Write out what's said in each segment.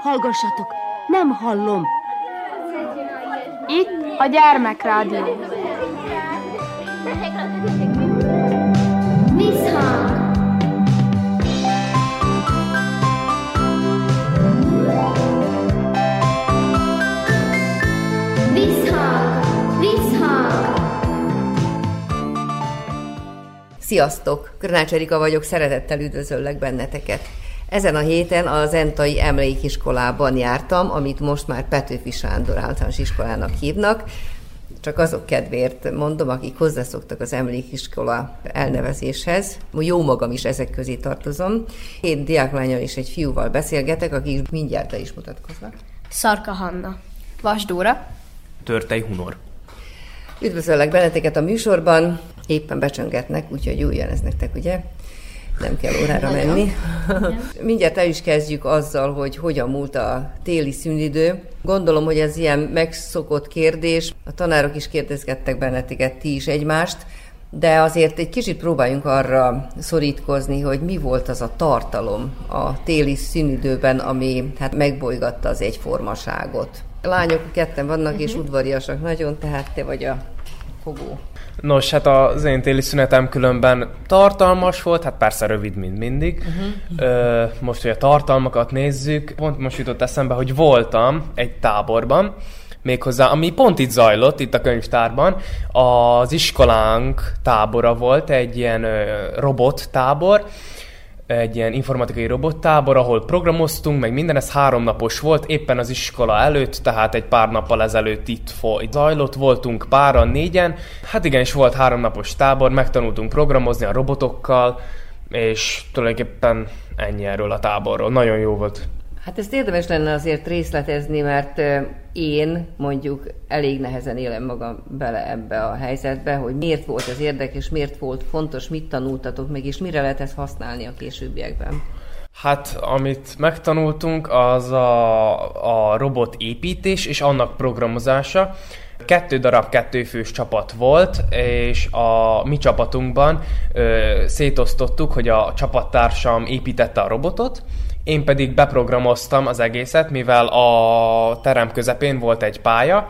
Hallgassatok, nem hallom. Itt a gyermekrádió. Visszhang! Sziasztok! Krnács Erika vagyok, szeretettel üdvözöllek benneteket. Ezen a héten az Entai Emlékiskolában jártam, amit most már Petőfi Sándor általános iskolának hívnak. Csak azok kedvéért mondom, akik hozzászoktak az emlékiskola elnevezéshez. Jó magam is ezek közé tartozom. Két diáklányal és egy fiúval beszélgetek, akik mindjárt is mutatkoznak. Szarka Hanna. Vasdóra. Törtei Hunor. Üdvözöllek benneteket a műsorban. Éppen becsöngetnek, úgyhogy jó jön ez nektek, ugye? nem kell órára menni. Mindjárt el is kezdjük azzal, hogy hogyan múlt a téli szünidő. Gondolom, hogy ez ilyen megszokott kérdés. A tanárok is kérdezgettek benneteket, ti is egymást, de azért egy kicsit próbáljunk arra szorítkozni, hogy mi volt az a tartalom a téli szünidőben, ami hát megbolygatta az egyformaságot. Lányok ketten vannak, uh-huh. és mhm. udvariasak nagyon, tehát te vagy a fogó. Nos, hát az én téli szünetem különben tartalmas volt, hát persze rövid, mint mindig. Uh-huh. Ö, most, hogy a tartalmakat nézzük, pont most jutott eszembe, hogy voltam egy táborban, méghozzá, ami pont itt zajlott, itt a könyvtárban, az iskolánk tábora volt, egy ilyen ö, robot tábor, egy ilyen informatikai robottábor, ahol programoztunk, meg minden, ez háromnapos volt, éppen az iskola előtt, tehát egy pár nappal ezelőtt itt folyt. Zajlott, voltunk páran, négyen, hát igen, és volt háromnapos tábor, megtanultunk programozni a robotokkal, és tulajdonképpen ennyi erről a táborról. Nagyon jó volt. Hát ezt érdemes lenne azért részletezni, mert én mondjuk elég nehezen élem magam bele ebbe a helyzetbe, hogy miért volt ez érdekes, miért volt fontos, mit tanultatok meg, és mire lehet ezt használni a későbbiekben. Hát, amit megtanultunk, az a, a robot építés és annak programozása. Kettő darab kettőfős csapat volt, és a mi csapatunkban ö, szétosztottuk, hogy a csapattársam építette a robotot, én pedig beprogramoztam az egészet, mivel a terem közepén volt egy pálya,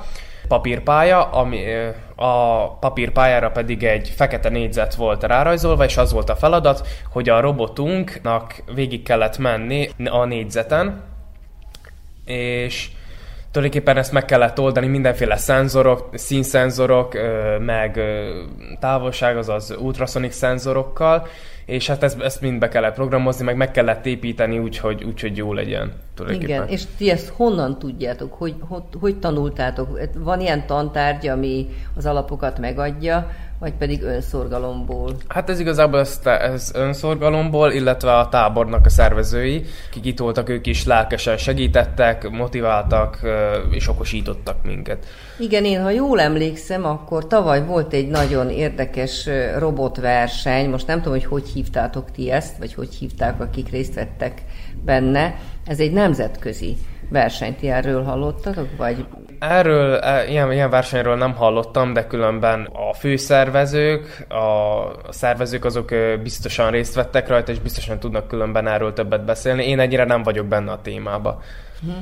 papírpálya, ami a papírpályára pedig egy fekete négyzet volt rárajzolva, és az volt a feladat, hogy a robotunknak végig kellett menni a négyzeten, és tulajdonképpen ezt meg kellett oldani mindenféle szenzorok, színszenzorok, meg távolság, azaz ultrasonic szenzorokkal, és hát ezt, ezt mind be kellett programozni, meg meg kellett építeni úgy, hogy, úgy, hogy jó legyen. Igen, és ti ezt honnan tudjátok? Hogy, hogy, hogy tanultátok? Van ilyen tantárgy, ami az alapokat megadja, vagy pedig önszorgalomból? Hát ez igazából ez, ez önszorgalomból, illetve a tábornak a szervezői, akik itt voltak, ők is lelkesen segítettek, motiváltak és okosítottak minket. Igen, én ha jól emlékszem, akkor tavaly volt egy nagyon érdekes robotverseny, most nem tudom, hogy hogy hívtátok ti ezt, vagy hogy hívták, akik részt vettek benne. Ez egy nemzetközi versenyt, ti erről hallottatok, vagy Erről, e, ilyen, ilyen versenyről nem hallottam, de különben a főszervezők, a szervezők azok biztosan részt vettek rajta, és biztosan tudnak különben erről többet beszélni. Én egyre nem vagyok benne a témába.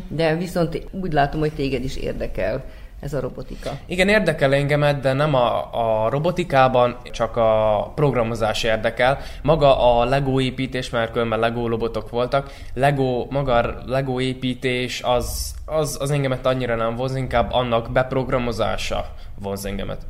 De viszont úgy látom, hogy téged is érdekel ez a robotika. Igen, érdekel engemet, de nem a, a robotikában, csak a programozás érdekel. Maga a Lego építés, mert különben Lego robotok voltak, Lego, maga a Lego építés az, az, az engemet annyira nem vonz, inkább annak beprogramozása vonz engemet.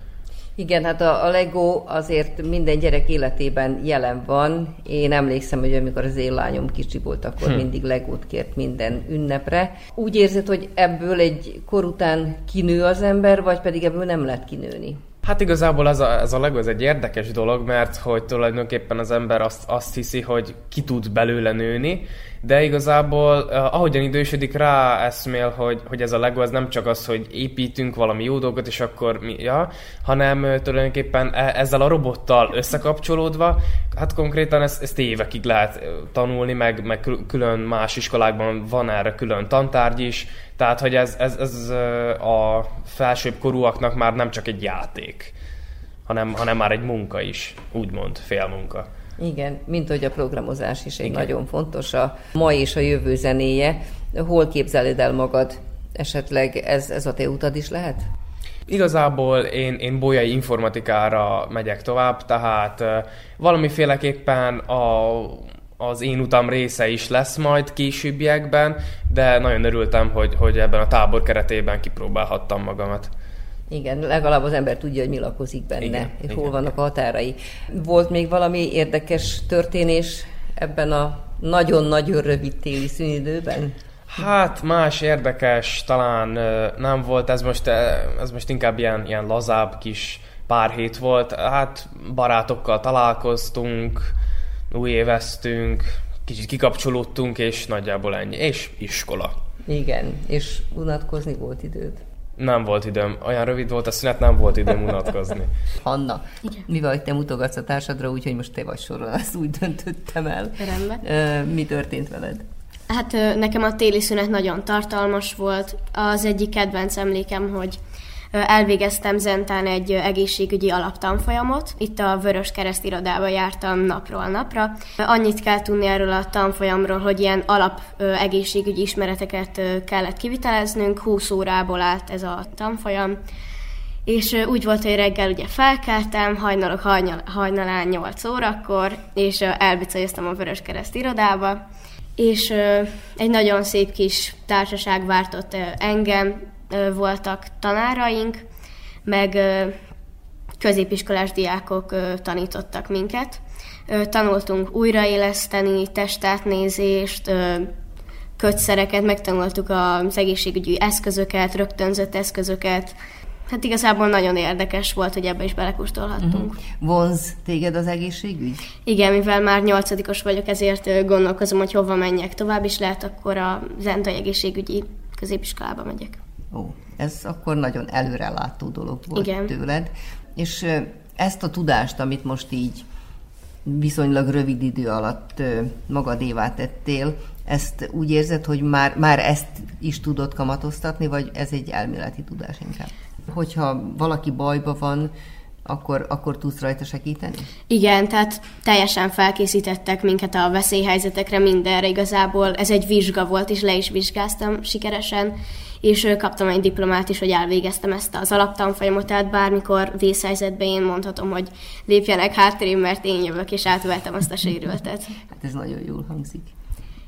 Igen, hát a, a Lego azért minden gyerek életében jelen van. Én emlékszem, hogy amikor az én lányom kicsi volt, akkor hm. mindig Legót kért minden ünnepre. Úgy érzed, hogy ebből egy kor után kinő az ember, vagy pedig ebből nem lehet kinőni? Hát igazából ez a, ez a Lego ez egy érdekes dolog, mert hogy tulajdonképpen az ember azt, azt hiszi, hogy ki tud belőle nőni, de igazából ahogyan idősödik rá eszmél, hogy, hogy ez a Lego ez nem csak az, hogy építünk valami jó dolgot, és akkor mi, ja, hanem tulajdonképpen e, ezzel a robottal összekapcsolódva, hát konkrétan ezt, ezt évekig lehet tanulni, meg, meg külön más iskolákban van erre külön tantárgy is, tehát hogy ez, ez, ez a felsőbb korúaknak már nem csak egy játék, hanem, hanem már egy munka is, úgymond, félmunka. Igen, mint hogy a programozás is egy Igen. nagyon fontos, a ma és a jövő zenéje. Hol képzeled el magad? Esetleg ez, ez a te utad is lehet? Igazából én, én bolyai informatikára megyek tovább, tehát valamiféleképpen a, az én utam része is lesz majd későbbiekben, de nagyon örültem, hogy, hogy ebben a tábor keretében kipróbálhattam magamat. Igen, legalább az ember tudja, hogy mi lakozik benne, igen, és igen, hol vannak a határai. Volt még valami érdekes történés ebben a nagyon-nagyon rövid téli szünidőben? Hát más érdekes talán nem volt, ez most, ez most inkább ilyen, ilyen lazább kis pár hét volt. Hát barátokkal találkoztunk, új éveztünk, kicsit kikapcsolódtunk, és nagyjából ennyi. És iskola. Igen, és unatkozni volt időd? Nem volt időm. Olyan rövid volt a szünet, nem volt időm unatkozni. Hanna, Igen. mivel te mutogatsz a társadra, úgyhogy most te vagy soron, azt úgy döntöttem el. Rendben. Mi történt veled? Hát nekem a téli szünet nagyon tartalmas volt. Az egyik kedvenc emlékem, hogy elvégeztem Zentán egy egészségügyi alaptanfolyamot. Itt a Vörös Kereszt irodába jártam napról napra. Annyit kell tudni erről a tanfolyamról, hogy ilyen alap egészségügyi ismereteket kellett kiviteleznünk. 20 órából állt ez a tanfolyam. És úgy volt, hogy reggel ugye felkeltem, hajnalok hajnal, hajnalán 8 órakor, és elbicajoztam a Vörös Kereszt irodába, és egy nagyon szép kis társaság vártott engem, voltak tanáraink, meg középiskolás diákok tanítottak minket. Tanultunk újraéleszteni, testátnézést, kötszereket, megtanultuk az egészségügyi eszközöket, rögtönzött eszközöket. Hát igazából nagyon érdekes volt, hogy ebbe is belekóstolhattunk. Uh-huh. Vonz téged az egészségügy? Igen, mivel már nyolcadikos vagyok, ezért gondolkozom, hogy hova menjek tovább, is lehet akkor a Zentai egészségügyi középiskolába megyek. Ó, ez akkor nagyon előrelátó dolog volt Igen. tőled. És ezt a tudást, amit most így viszonylag rövid idő alatt magadévá tettél, ezt úgy érzed, hogy már, már ezt is tudod kamatoztatni, vagy ez egy elméleti tudás inkább? Hogyha valaki bajba van, akkor, akkor tudsz rajta segíteni? Igen, tehát teljesen felkészítettek minket a veszélyhelyzetekre, mindenre igazából. Ez egy vizsga volt, és le is vizsgáztam sikeresen, és kaptam egy diplomát is, hogy elvégeztem ezt az alaptanfolyamot, tehát bármikor vészhelyzetben én mondhatom, hogy lépjenek hátrém, mert én jövök, és átvettem azt a sérültet. Hát ez nagyon jól hangzik.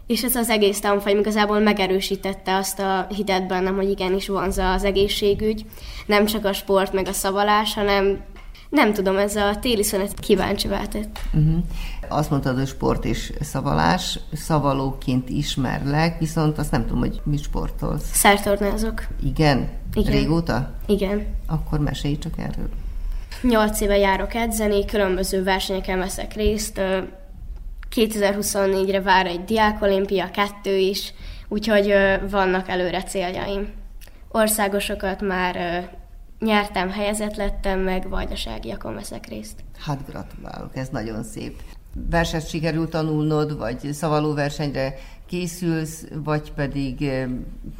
És ez az egész tanfolyam igazából megerősítette azt a hitet bennem, hogy igenis vonza az egészségügy, nem csak a sport meg a szavalás, hanem nem tudom, ez a téli szünet kíváncsi váltett. Uh-huh. Azt mondtad, hogy sport és szavalás, szavalóként ismerlek, viszont azt nem tudom, hogy mit sportolsz. Szertornázok. Igen? Igen. Régóta? Igen. Akkor mesélj csak erről. Nyolc éve járok edzeni, különböző versenyeken veszek részt. 2024-re vár egy diákolimpia, kettő is, úgyhogy vannak előre céljaim. Országosokat már nyertem, helyezett lettem, meg vajdaságiakon veszek részt. Hát gratulálok, ez nagyon szép. Verset sikerült tanulnod, vagy szavaló versenyre készülsz, vagy pedig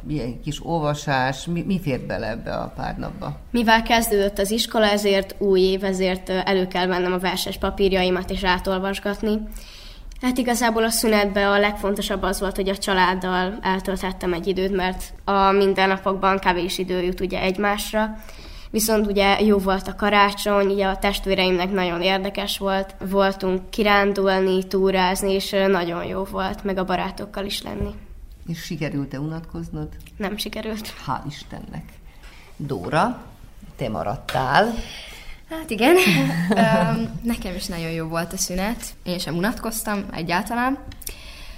ilyen kis olvasás, mi, mi fér bele ebbe a pár napba? Mivel kezdődött az iskola, ezért új év, ezért elő kell vennem a verses papírjaimat és átolvasgatni. Hát igazából a szünetben a legfontosabb az volt, hogy a családdal eltölthettem egy időt, mert a mindennapokban kevés idő jut ugye egymásra, Viszont ugye jó volt a karácsony, ugye a testvéreimnek nagyon érdekes volt, voltunk kirándulni, túrázni, és nagyon jó volt, meg a barátokkal is lenni. És sikerült-e unatkoznod? Nem sikerült. Hál' Istennek. Dóra, te maradtál. Hát igen, nekem is nagyon jó volt a szünet, én sem unatkoztam egyáltalán.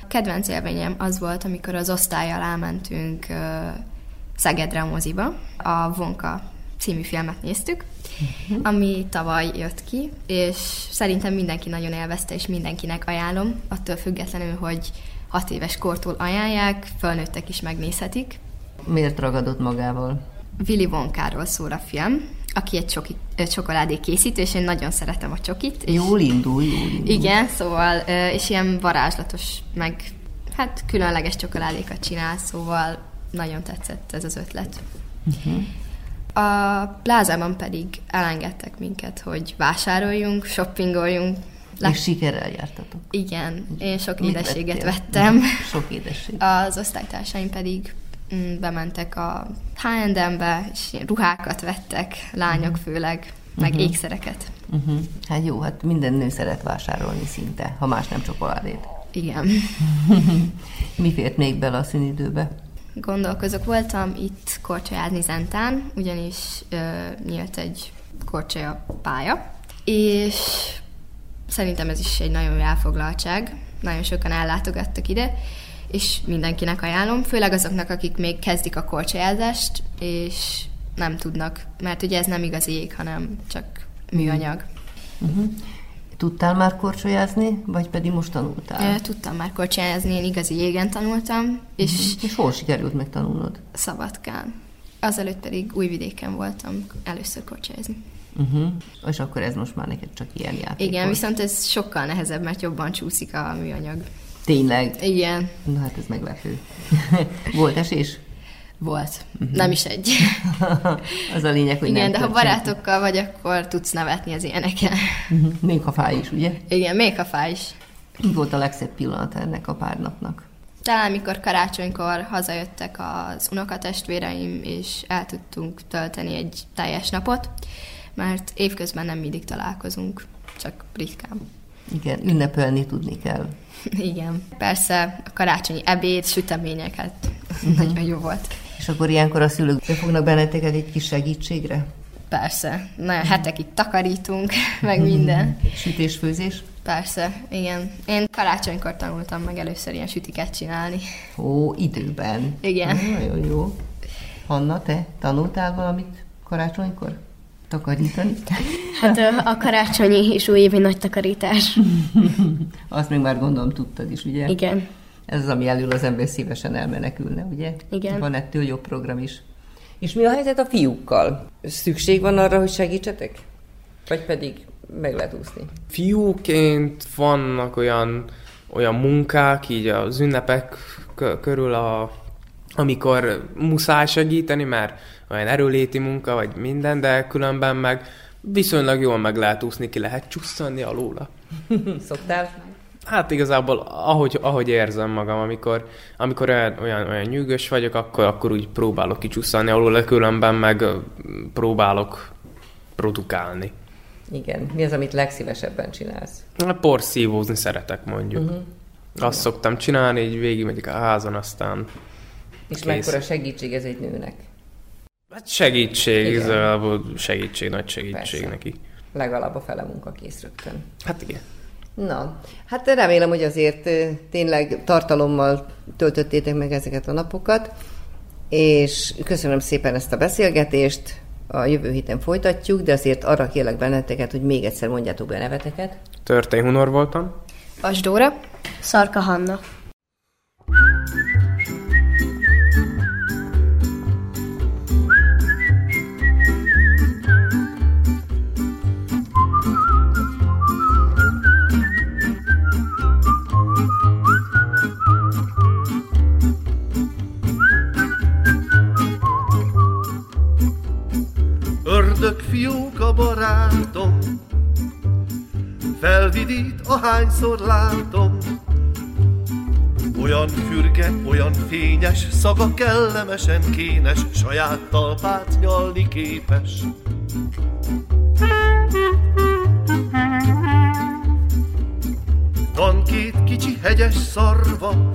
Kedvenc élményem az volt, amikor az osztályjal elmentünk Szegedre a moziba, a Vonka című filmet néztük, uh-huh. ami tavaly jött ki, és szerintem mindenki nagyon élvezte, és mindenkinek ajánlom, attól függetlenül, hogy hat éves kortól ajánlják, fölnőttek is megnézhetik. Miért ragadott magával? Willy Wonkáról szól a film, aki egy, csoki, csokoládé készítő, és én nagyon szeretem a csokit. Jól indul, jól indul. Igen, szóval, és ilyen varázslatos, meg hát különleges csokoládékat csinál, szóval nagyon tetszett ez az ötlet. Uh-huh. A plázában pedig elengedtek minket, hogy vásároljunk, shoppingoljunk, Lát- És sikerrel jártatok. Igen, én sok Mit édességet vettél? vettem. Sok édesség. Az osztálytársaim pedig mm, bementek a H&M-be, és ruhákat vettek, lányok főleg, meg ékszereket. Uh-huh. Hát jó, hát minden nő szeret vásárolni szinte, ha más nem csokoládét. Igen. Mi fért még bele a szünidőbe? Gondolkozok, voltam itt korcsolyázni Zentán, ugyanis ö, nyílt egy korcsolya pálya, és szerintem ez is egy nagyon jó elfoglaltság. Nagyon sokan ellátogattak ide, és mindenkinek ajánlom, főleg azoknak, akik még kezdik a korcsolyázást, és nem tudnak, mert ugye ez nem igazi jég, hanem csak műanyag. Uh-huh. Tudtál már korcsolyázni, vagy pedig most tanultál? Tudtam már korcsolyázni, én igazi jégen tanultam, és Uh-huh. És hol sikerült megtanulnod? Szabadkán. Azelőtt pedig újvidéken voltam először korcsolyázni. Uh-huh. És akkor ez most már neked csak ilyen játék Igen, volt. viszont ez sokkal nehezebb, mert jobban csúszik a műanyag. Tényleg? Igen, Na hát ez meglepő. Volt esés? Volt. Nem is egy. az a lényeg, hogy Igen, nem de ha barátokkal vagy, akkor tudsz nevetni az ilyeneken. Uh-huh. Még ha fáj is, ugye? Igen, még ha fáj is. Mi volt a legszebb pillanat ennek a pár napnak? Talán mikor karácsonykor hazajöttek az unokatestvéreim, és el tudtunk tölteni egy teljes napot, mert évközben nem mindig találkozunk, csak ritkán. Igen, ünnepelni tudni kell. Igen. Persze a karácsonyi ebéd, sütemények, hát nagyon jó volt. És akkor ilyenkor a szülők befognak benneteket egy kis segítségre? Persze. Nagyon hetekig takarítunk, meg minden. Sütés-főzés? Persze, igen. Én karácsonykor tanultam meg először ilyen sütiket csinálni. Ó, időben. Igen. Nagyon jó. Hanna, te tanultál valamit karácsonykor? Takarítani? Hát a karácsonyi és újévi nagy takarítás. Azt még már gondolom tudtad is, ugye? Igen. Ez az, ami elől az ember szívesen elmenekülne, ugye? Igen. Van ettől jobb program is. És mi a helyzet a fiúkkal? Szükség van arra, hogy segítsetek? Vagy pedig meg lehet úszni? Fiúként vannak olyan, olyan munkák, így az ünnepek kö- körül, a, amikor muszáj segíteni, mert olyan erőléti munka, vagy minden, de különben meg viszonylag jól meg lehet úszni, ki lehet csusszanni alóla. Szoktál? Hát igazából, ahogy, ahogy érzem magam, amikor, amikor olyan, olyan, olyan nyűgös vagyok, akkor, akkor úgy próbálok kicsusszanni alóla, különben meg próbálok produkálni. Igen. Mi az, amit legszívesebben csinálsz? Hát Porszívózni szeretek mondjuk. Uh-huh. Azt szoktam csinálni, így végigmegyek a házon, aztán És Kész. mekkora segítség ez egy nőnek? hát segítség, Igen. igazából segítség, nagy segítség Persze. neki. Legalább a fele munka kész rögtön. Hát igen. Na, hát remélem, hogy azért tényleg tartalommal töltöttétek meg ezeket a napokat, és köszönöm szépen ezt a beszélgetést, a jövő héten folytatjuk, de azért arra kérlek benneteket, hogy még egyszer mondjátok be a neveteket. Történy Hunor voltam. Asdóra, Szarka Hanna. Felvidít, ahányszor látom. Olyan fürge, olyan fényes, szaga kellemesen kénes, saját talpát nyalni képes. Van két kicsi hegyes szarva,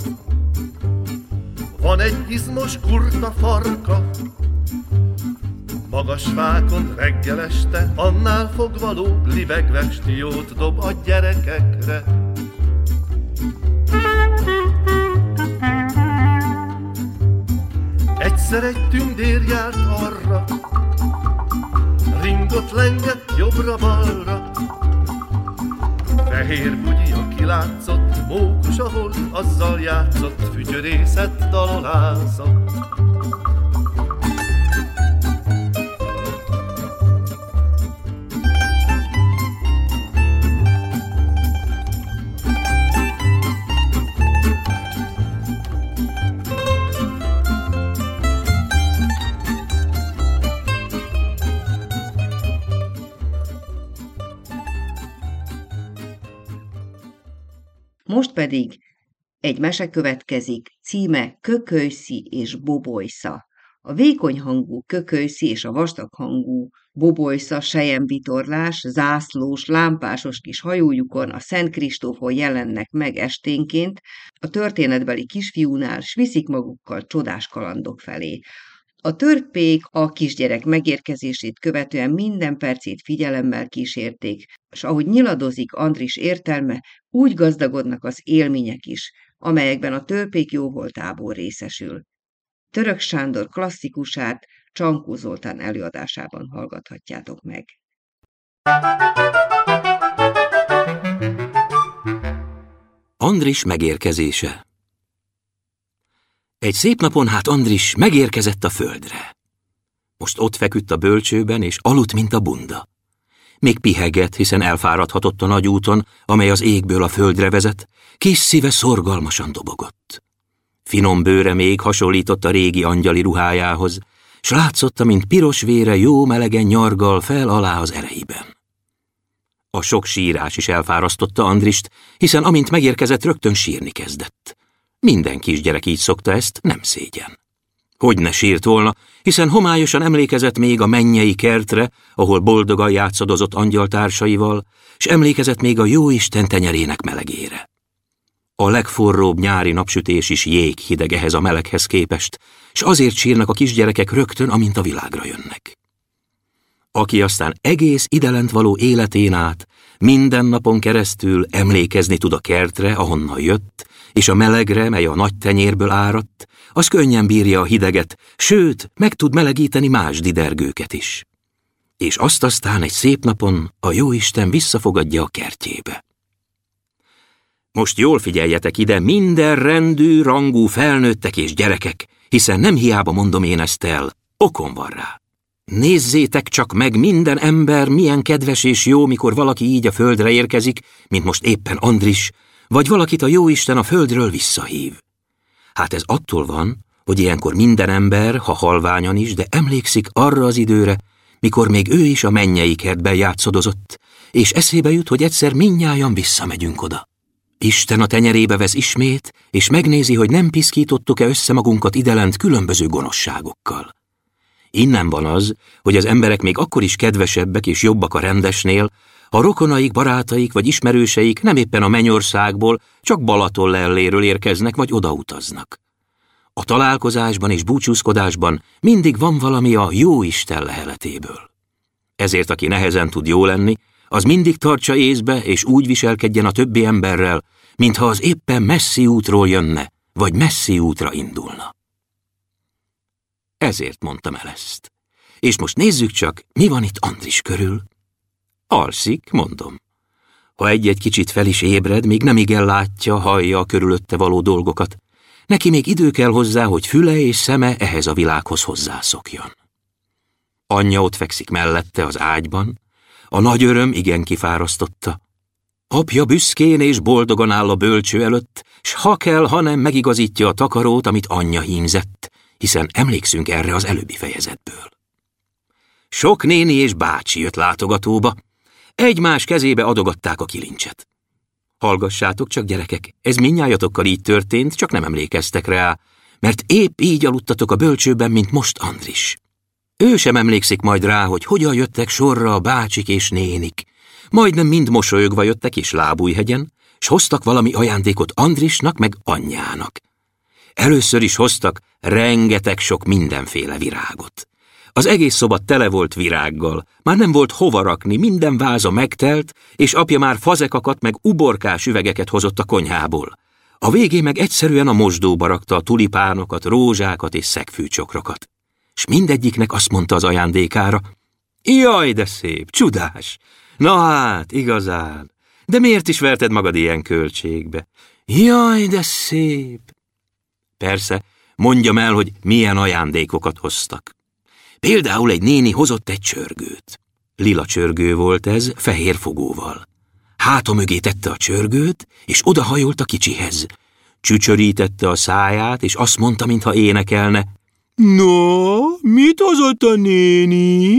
van egy izmos kurta farka, Magas fákon reggel este, annál fogva ló, libegve stiót dob a gyerekekre. Egyszer egy tündér járt arra, ringot lengett jobbra-balra. Fehér bugyi, aki látszott, mókusa volt, azzal játszott, fütyörészet dalolázott. Most pedig egy mese következik, címe Kökölyszi és Bobolysza. A vékony hangú kökölyszi és a vastag hangú bobolysza, sejemvitorlás, zászlós, lámpásos kis hajójukon a Szent Kristófon jelennek meg esténként a történetbeli kisfiúnál, s viszik magukkal csodás kalandok felé. A törpék a kisgyerek megérkezését követően minden percét figyelemmel kísérték, és ahogy nyiladozik Andris értelme, úgy gazdagodnak az élmények is, amelyekben a törpék jóvoltából részesül. Török Sándor klasszikusát Csankó Zoltán előadásában hallgathatjátok meg. Andris megérkezése Egy szép napon hát Andris megérkezett a földre. Most ott feküdt a bölcsőben, és aludt, mint a bunda. Még pihegett, hiszen elfáradhatott a nagy úton, amely az égből a földre vezet, kis szíve szorgalmasan dobogott. Finom bőre még hasonlított a régi angyali ruhájához, s látszotta, mint piros vére jó melegen nyargal fel alá az ereiben. A sok sírás is elfárasztotta Andrist, hiszen amint megérkezett, rögtön sírni kezdett. Minden kisgyerek így szokta ezt, nem szégyen. Hogy ne sírt volna, hiszen homályosan emlékezett még a mennyei kertre, ahol boldogan játszadozott angyaltársaival, s emlékezett még a jóisten tenyerének melegére. A legforróbb nyári napsütés is jéghideg ehhez a meleghez képest, és azért sírnak a kisgyerekek rögtön, amint a világra jönnek. Aki aztán egész idelent való életén át, minden napon keresztül emlékezni tud a kertre, ahonnan jött, és a melegre, mely a nagy tenyérből áradt, az könnyen bírja a hideget, sőt, meg tud melegíteni más didergőket is. És azt aztán egy szép napon a jóisten visszafogadja a kertjébe. Most jól figyeljetek ide, minden rendű, rangú felnőttek és gyerekek, hiszen nem hiába mondom én ezt el, okom van rá. Nézzétek csak meg minden ember milyen kedves és jó, mikor valaki így a földre érkezik, mint most éppen Andris, vagy valakit a jóisten a földről visszahív. Hát ez attól van, hogy ilyenkor minden ember, ha halványan is, de emlékszik arra az időre, mikor még ő is a mennyei kertben játszadozott, és eszébe jut, hogy egyszer minnyájan visszamegyünk oda. Isten a tenyerébe vesz ismét, és megnézi, hogy nem piszkítottuk-e össze magunkat idelent különböző gonoszságokkal. Innen van az, hogy az emberek még akkor is kedvesebbek és jobbak a rendesnél, ha rokonaik, barátaik vagy ismerőseik nem éppen a mennyországból, csak Balaton lelléről érkeznek vagy odautaznak. A találkozásban és búcsúzkodásban mindig van valami a jó Isten leheletéből. Ezért, aki nehezen tud jó lenni, az mindig tartsa észbe, és úgy viselkedjen a többi emberrel, mintha az éppen messzi útról jönne, vagy messzi útra indulna. Ezért mondtam el ezt. És most nézzük csak, mi van itt Andris körül. Alszik, mondom. Ha egy-egy kicsit fel is ébred, még nem igen látja, hallja a körülötte való dolgokat. Neki még idő kell hozzá, hogy füle és szeme ehhez a világhoz hozzászokjon. Anyja ott fekszik mellette az ágyban, a nagy öröm igen kifárasztotta. Apja büszkén és boldogan áll a bölcső előtt, s ha kell, ha nem megigazítja a takarót, amit anyja hímzett, hiszen emlékszünk erre az előbbi fejezetből. Sok néni és bácsi jött látogatóba, egymás kezébe adogatták a kilincset. Hallgassátok csak, gyerekek, ez minnyájatokkal így történt, csak nem emlékeztek rá, mert épp így aludtatok a bölcsőben, mint most Andris. Ő sem emlékszik majd rá, hogy hogyan jöttek sorra a bácsik és nénik. Majdnem mind mosolyogva jöttek is lábújhegyen, s hoztak valami ajándékot Andrisnak meg anyjának. Először is hoztak rengeteg sok mindenféle virágot. Az egész szoba tele volt virággal, már nem volt hova rakni, minden váza megtelt, és apja már fazekakat meg uborkás üvegeket hozott a konyhából. A végén meg egyszerűen a mosdóba rakta a tulipánokat, rózsákat és szegfűcsokrokat s mindegyiknek azt mondta az ajándékára, Jaj, de szép, csodás! Na hát, igazán, de miért is verted magad ilyen költségbe? Jaj, de szép! Persze, mondjam el, hogy milyen ajándékokat hoztak. Például egy néni hozott egy csörgőt. Lila csörgő volt ez, fehér fogóval. Háta mögé tette a csörgőt, és odahajolt a kicsihez. Csücsörítette a száját, és azt mondta, mintha énekelne, No, mit hozott a néni?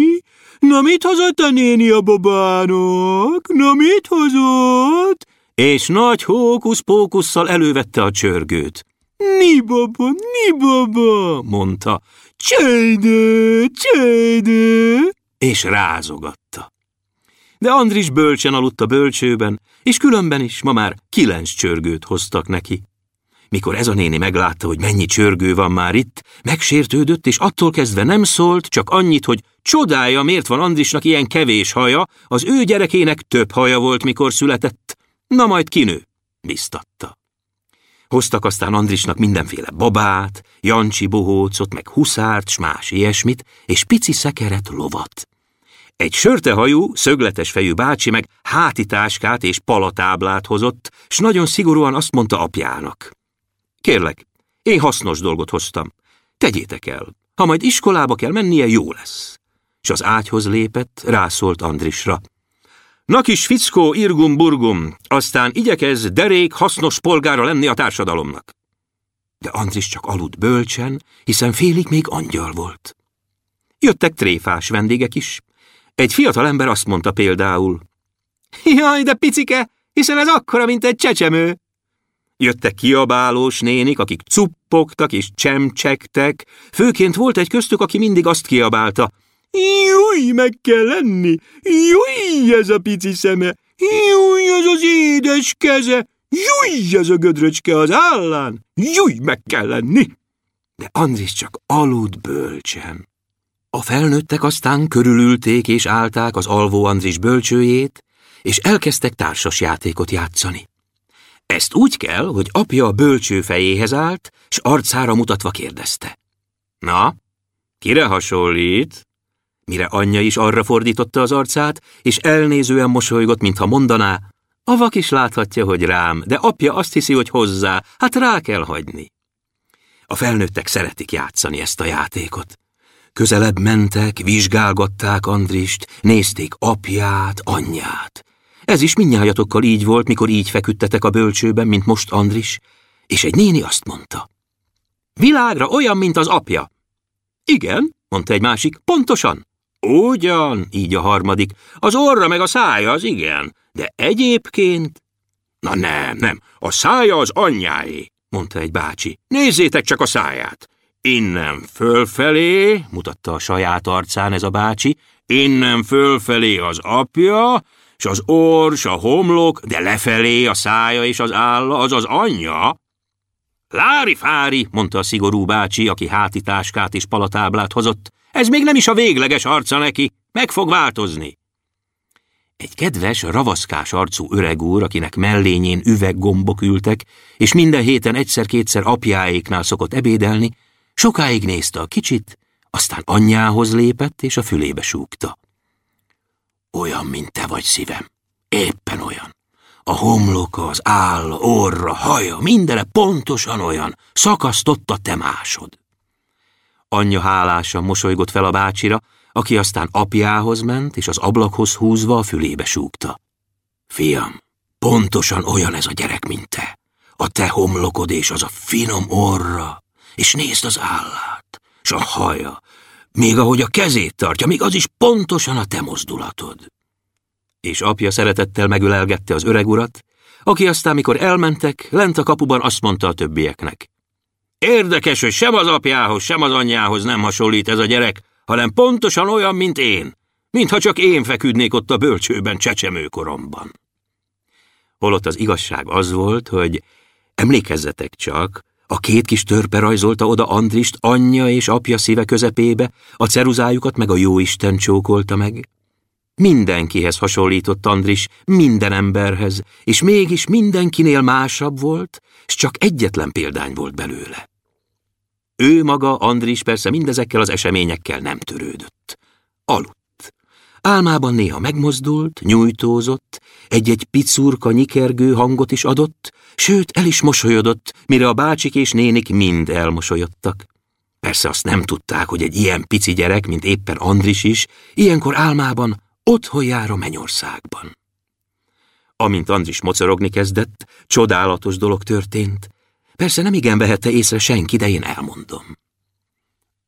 Na, mit hozott a néni a babának? Na, mit hozott? és nagy hókusz-pókusszal elővette a csörgőt. Ni baba, ni baba, mondta. Csejde, csejde, és rázogatta. De Andris bölcsen aludt a bölcsőben, és különben is ma már kilenc csörgőt hoztak neki. Mikor ez a néni meglátta, hogy mennyi csörgő van már itt, megsértődött, és attól kezdve nem szólt, csak annyit, hogy csodája, miért van Andrisnak ilyen kevés haja, az ő gyerekének több haja volt, mikor született. Na majd kinő, biztatta. Hoztak aztán Andrisnak mindenféle babát, Jancsi bohócot, meg huszárt, s más ilyesmit, és pici szekeret lovat. Egy sörtehajú, szögletes fejű bácsi meg hátitáskát és palatáblát hozott, s nagyon szigorúan azt mondta apjának. Kérlek, én hasznos dolgot hoztam. Tegyétek el. Ha majd iskolába kell mennie, jó lesz. És az ágyhoz lépett, rászólt Andrisra. Na kis fickó, irgum burgum, aztán igyekez derék hasznos polgára lenni a társadalomnak. De Andris csak aludt bölcsen, hiszen félig még angyal volt. Jöttek tréfás vendégek is. Egy fiatal ember azt mondta például, Jaj, de picike, hiszen ez akkora, mint egy csecsemő. Jöttek kiabálós nénik, akik cuppogtak és csemcsektek, főként volt egy köztük, aki mindig azt kiabálta, Júj, meg kell lenni! Júj, ez a pici szeme! Júj, ez az édes keze! Júj, ez a gödröcske az állán! Júj, meg kell lenni! De Andris csak aludt bölcsen. A felnőttek aztán körülülték és állták az alvó Andris bölcsőjét, és elkezdtek társas játékot játszani. Ezt úgy kell, hogy apja a bölcső fejéhez állt, s arcára mutatva kérdezte. Na, kire hasonlít? Mire anyja is arra fordította az arcát, és elnézően mosolygott, mintha mondaná, a vak is láthatja, hogy rám, de apja azt hiszi, hogy hozzá, hát rá kell hagyni. A felnőttek szeretik játszani ezt a játékot. Közelebb mentek, vizsgálgatták Andrist, nézték apját, anyját. Ez is mindnyájatokkal így volt, mikor így feküdtetek a bölcsőben, mint most Andris, és egy néni azt mondta. Világra olyan, mint az apja. Igen, mondta egy másik, pontosan. Ugyan, így a harmadik. Az orra meg a szája az igen, de egyébként... Na nem, nem, a szája az anyjáé, mondta egy bácsi. Nézzétek csak a száját. Innen fölfelé, mutatta a saját arcán ez a bácsi, innen fölfelé az apja, s az orr, s a homlok, de lefelé a szája és az álla, az az anyja. Lári-fári, mondta a szigorú bácsi, aki hátitáskát és palatáblát hozott, ez még nem is a végleges arca neki, meg fog változni. Egy kedves, ravaszkás arcú öreg úr, akinek mellényén üveggombok ültek, és minden héten egyszer-kétszer apjáéknál szokott ebédelni, sokáig nézte a kicsit, aztán anyjához lépett, és a fülébe súgta. Olyan, mint te vagy szívem. Éppen olyan. A homloka, az áll, orra, haja, mindene pontosan olyan. Szakasztott a te másod. Anyja hálásan mosolygott fel a bácsira, aki aztán apjához ment, és az ablakhoz húzva a fülébe súgta. Fiam, pontosan olyan ez a gyerek, mint te. A te homlokod és az a finom orra, és nézd az állát, s a haja, még ahogy a kezét tartja, még az is pontosan a te mozdulatod. És apja szeretettel megölelgette az öreg urat, aki aztán, mikor elmentek, lent a kapuban azt mondta a többieknek. Érdekes, hogy sem az apjához, sem az anyjához nem hasonlít ez a gyerek, hanem pontosan olyan, mint én, mintha csak én feküdnék ott a bölcsőben csecsemőkoromban. Holott az igazság az volt, hogy emlékezzetek csak, a két kis törpe rajzolta oda Andrist anyja és apja szíve közepébe, a ceruzájukat meg a jóisten csókolta meg. Mindenkihez hasonlított Andris, minden emberhez, és mégis mindenkinél másabb volt, s csak egyetlen példány volt belőle. Ő maga, Andris persze mindezekkel az eseményekkel nem törődött. Aludt. Álmában néha megmozdult, nyújtózott, egy-egy picurka nyikergő hangot is adott, sőt el is mosolyodott, mire a bácsik és nénik mind elmosolyodtak. Persze azt nem tudták, hogy egy ilyen pici gyerek, mint éppen Andris is, ilyenkor álmában otthon jár a mennyországban. Amint Andris mocorogni kezdett, csodálatos dolog történt. Persze nem igen vehette észre senki, de én elmondom.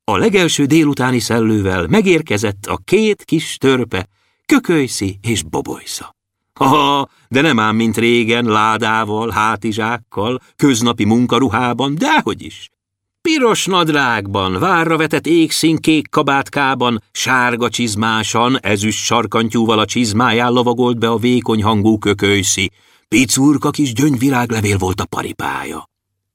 A legelső délutáni szellővel megérkezett a két kis törpe, kökölyszi és bobolysza. Ha, de nem ám, mint régen, ládával, hátizsákkal, köznapi munkaruhában, dehogy is. Piros nadrágban, várra vetett égszínkék kabátkában, sárga csizmásan, ezüst sarkantyúval a csizmáján lovagolt be a vékony hangú kökölyszi. Picurka kis gyöngyviráglevél volt a paripája.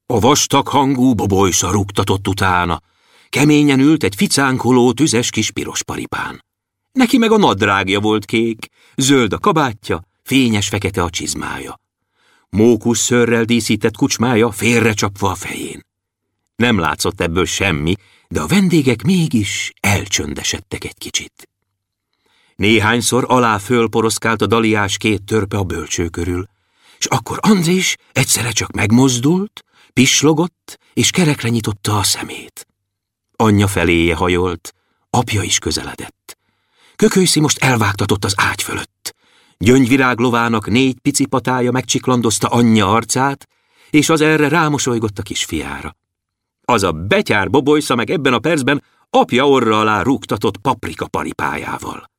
A vastag hangú bobolysza rúgtatott utána. Keményen ült egy ficánkoló, tüzes kis piros paripán. Neki meg a nadrágja volt kék, zöld a kabátja, fényes fekete a csizmája. Mókusz szörrel díszített kucsmája félrecsapva a fején. Nem látszott ebből semmi, de a vendégek mégis elcsöndesedtek egy kicsit. Néhányszor alá fölporoszkált a daliás két törpe a bölcső körül, és akkor Andris egyszerre csak megmozdult, pislogott, és kerekre nyitotta a szemét. Anyja feléje hajolt, apja is közeledett. Kökőszi most elvágtatott az ágy fölött. Gyöngyvirág lovának négy pici patája megcsiklandozta anyja arcát, és az erre rámosolygott a kisfiára. Az a betyár bobolysza meg ebben a percben apja orra alá rúgtatott paprika paripájával.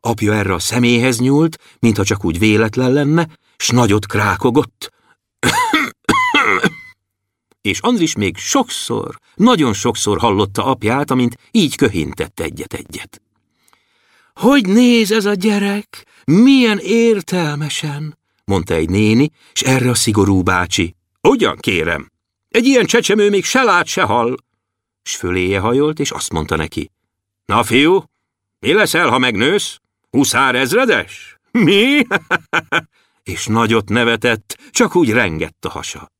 Apja erre a személyhez nyúlt, mintha csak úgy véletlen lenne, s nagyot krákogott. és Andris még sokszor, nagyon sokszor hallotta apját, amint így köhintett egyet-egyet. Hogy néz ez a gyerek? Milyen értelmesen, mondta egy néni, és erre a szigorú bácsi. Ugyan kérem, egy ilyen csecsemő még se lát, se hall. S föléje hajolt, és azt mondta neki. Na, fiú, mi leszel, ha megnősz? Huszár ezredes? Mi? és nagyot nevetett, csak úgy rengett a hasa.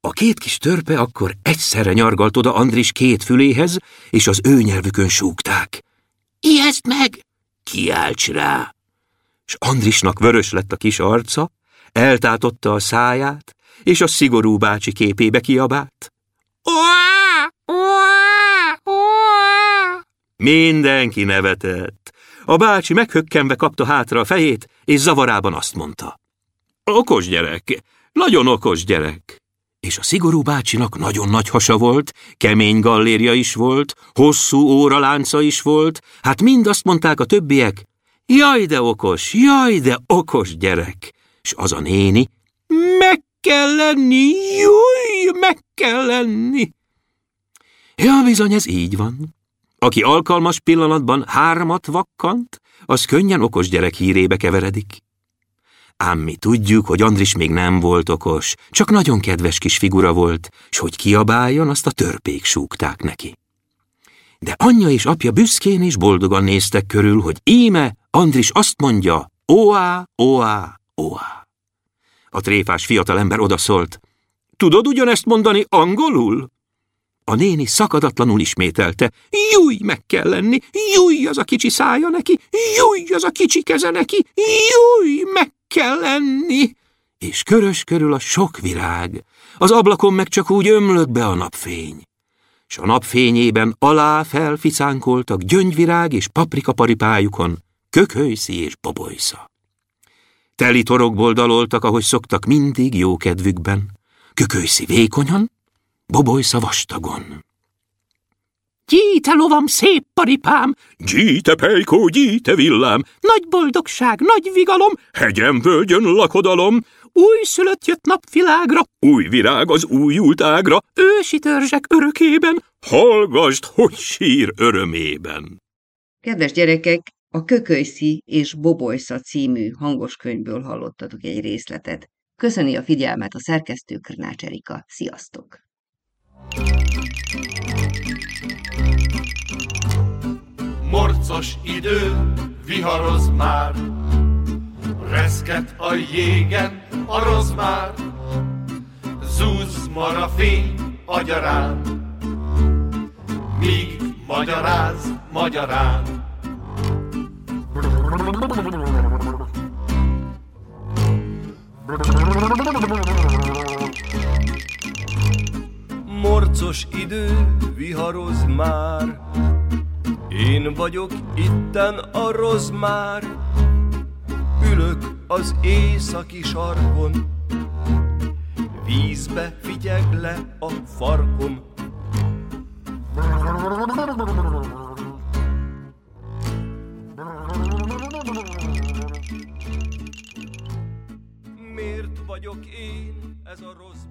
A két kis törpe akkor egyszerre nyargalt oda Andris két füléhez, és az ő nyelvükön súgták. Ijeszd meg! Kiálts rá! S Andrisnak vörös lett a kis arca, eltátotta a száját, és a szigorú bácsi képébe kiabált. Mindenki nevetett. A bácsi meghökkenve kapta hátra a fejét, és zavarában azt mondta. Okos gyerek, nagyon okos gyerek. És a szigorú bácsinak nagyon nagy hasa volt, kemény gallérja is volt, hosszú óralánca is volt, hát mind azt mondták a többiek, jaj de okos, jaj de okos gyerek. És az a néni, meg kell lenni, júj, meg kell lenni. Ja, bizony, ez így van. Aki alkalmas pillanatban hármat vakkant, az könnyen okos gyerek hírébe keveredik. Ám mi tudjuk, hogy Andris még nem volt okos, csak nagyon kedves kis figura volt, s hogy kiabáljon, azt a törpék súgták neki. De anyja és apja büszkén és boldogan néztek körül, hogy íme Andris azt mondja, oá, oá, oá. A tréfás fiatalember odaszólt. Tudod ugyanezt mondani angolul? A néni szakadatlanul ismételte. Júj, meg kell lenni, júj, az a kicsi szája neki, júj, az a kicsi keze neki, júj, meg kell lenni. És körös körül a sok virág, az ablakon meg csak úgy ömlött be a napfény. S a napfényében alá felficánkoltak gyöngyvirág és paprikaparipájukon, kökölyszi és bobolysza. Teli torokból daloltak, ahogy szoktak mindig jó kedvükben, kökölyszi vékonyan, bobolysza vastagon. Gyíte lovam, szép paripám, gyíte pejkó, gyíte villám, nagy boldogság, nagy vigalom, hegyem, völgyön lakodalom, új szülött jött napvilágra, új virág az újult ágra, ősi törzsek örökében, hallgasd, hogy sír örömében. Kedves gyerekek, a Kökölyszi és Bobolysza című hangos könyvből hallottatok egy részletet. Köszöni a figyelmet a szerkesztő Krnács Erika. Sziasztok! Morcos idő, viharoz már, reszket a jégen a rozmár, zúz mar a fény agyarán, míg magyaráz magyarán. Morcos idő, viharoz már, én vagyok itten a rozmár, ülök az északi sarkon, vízbe figyeg le a farkom. Vagyok én, ez a rozmár.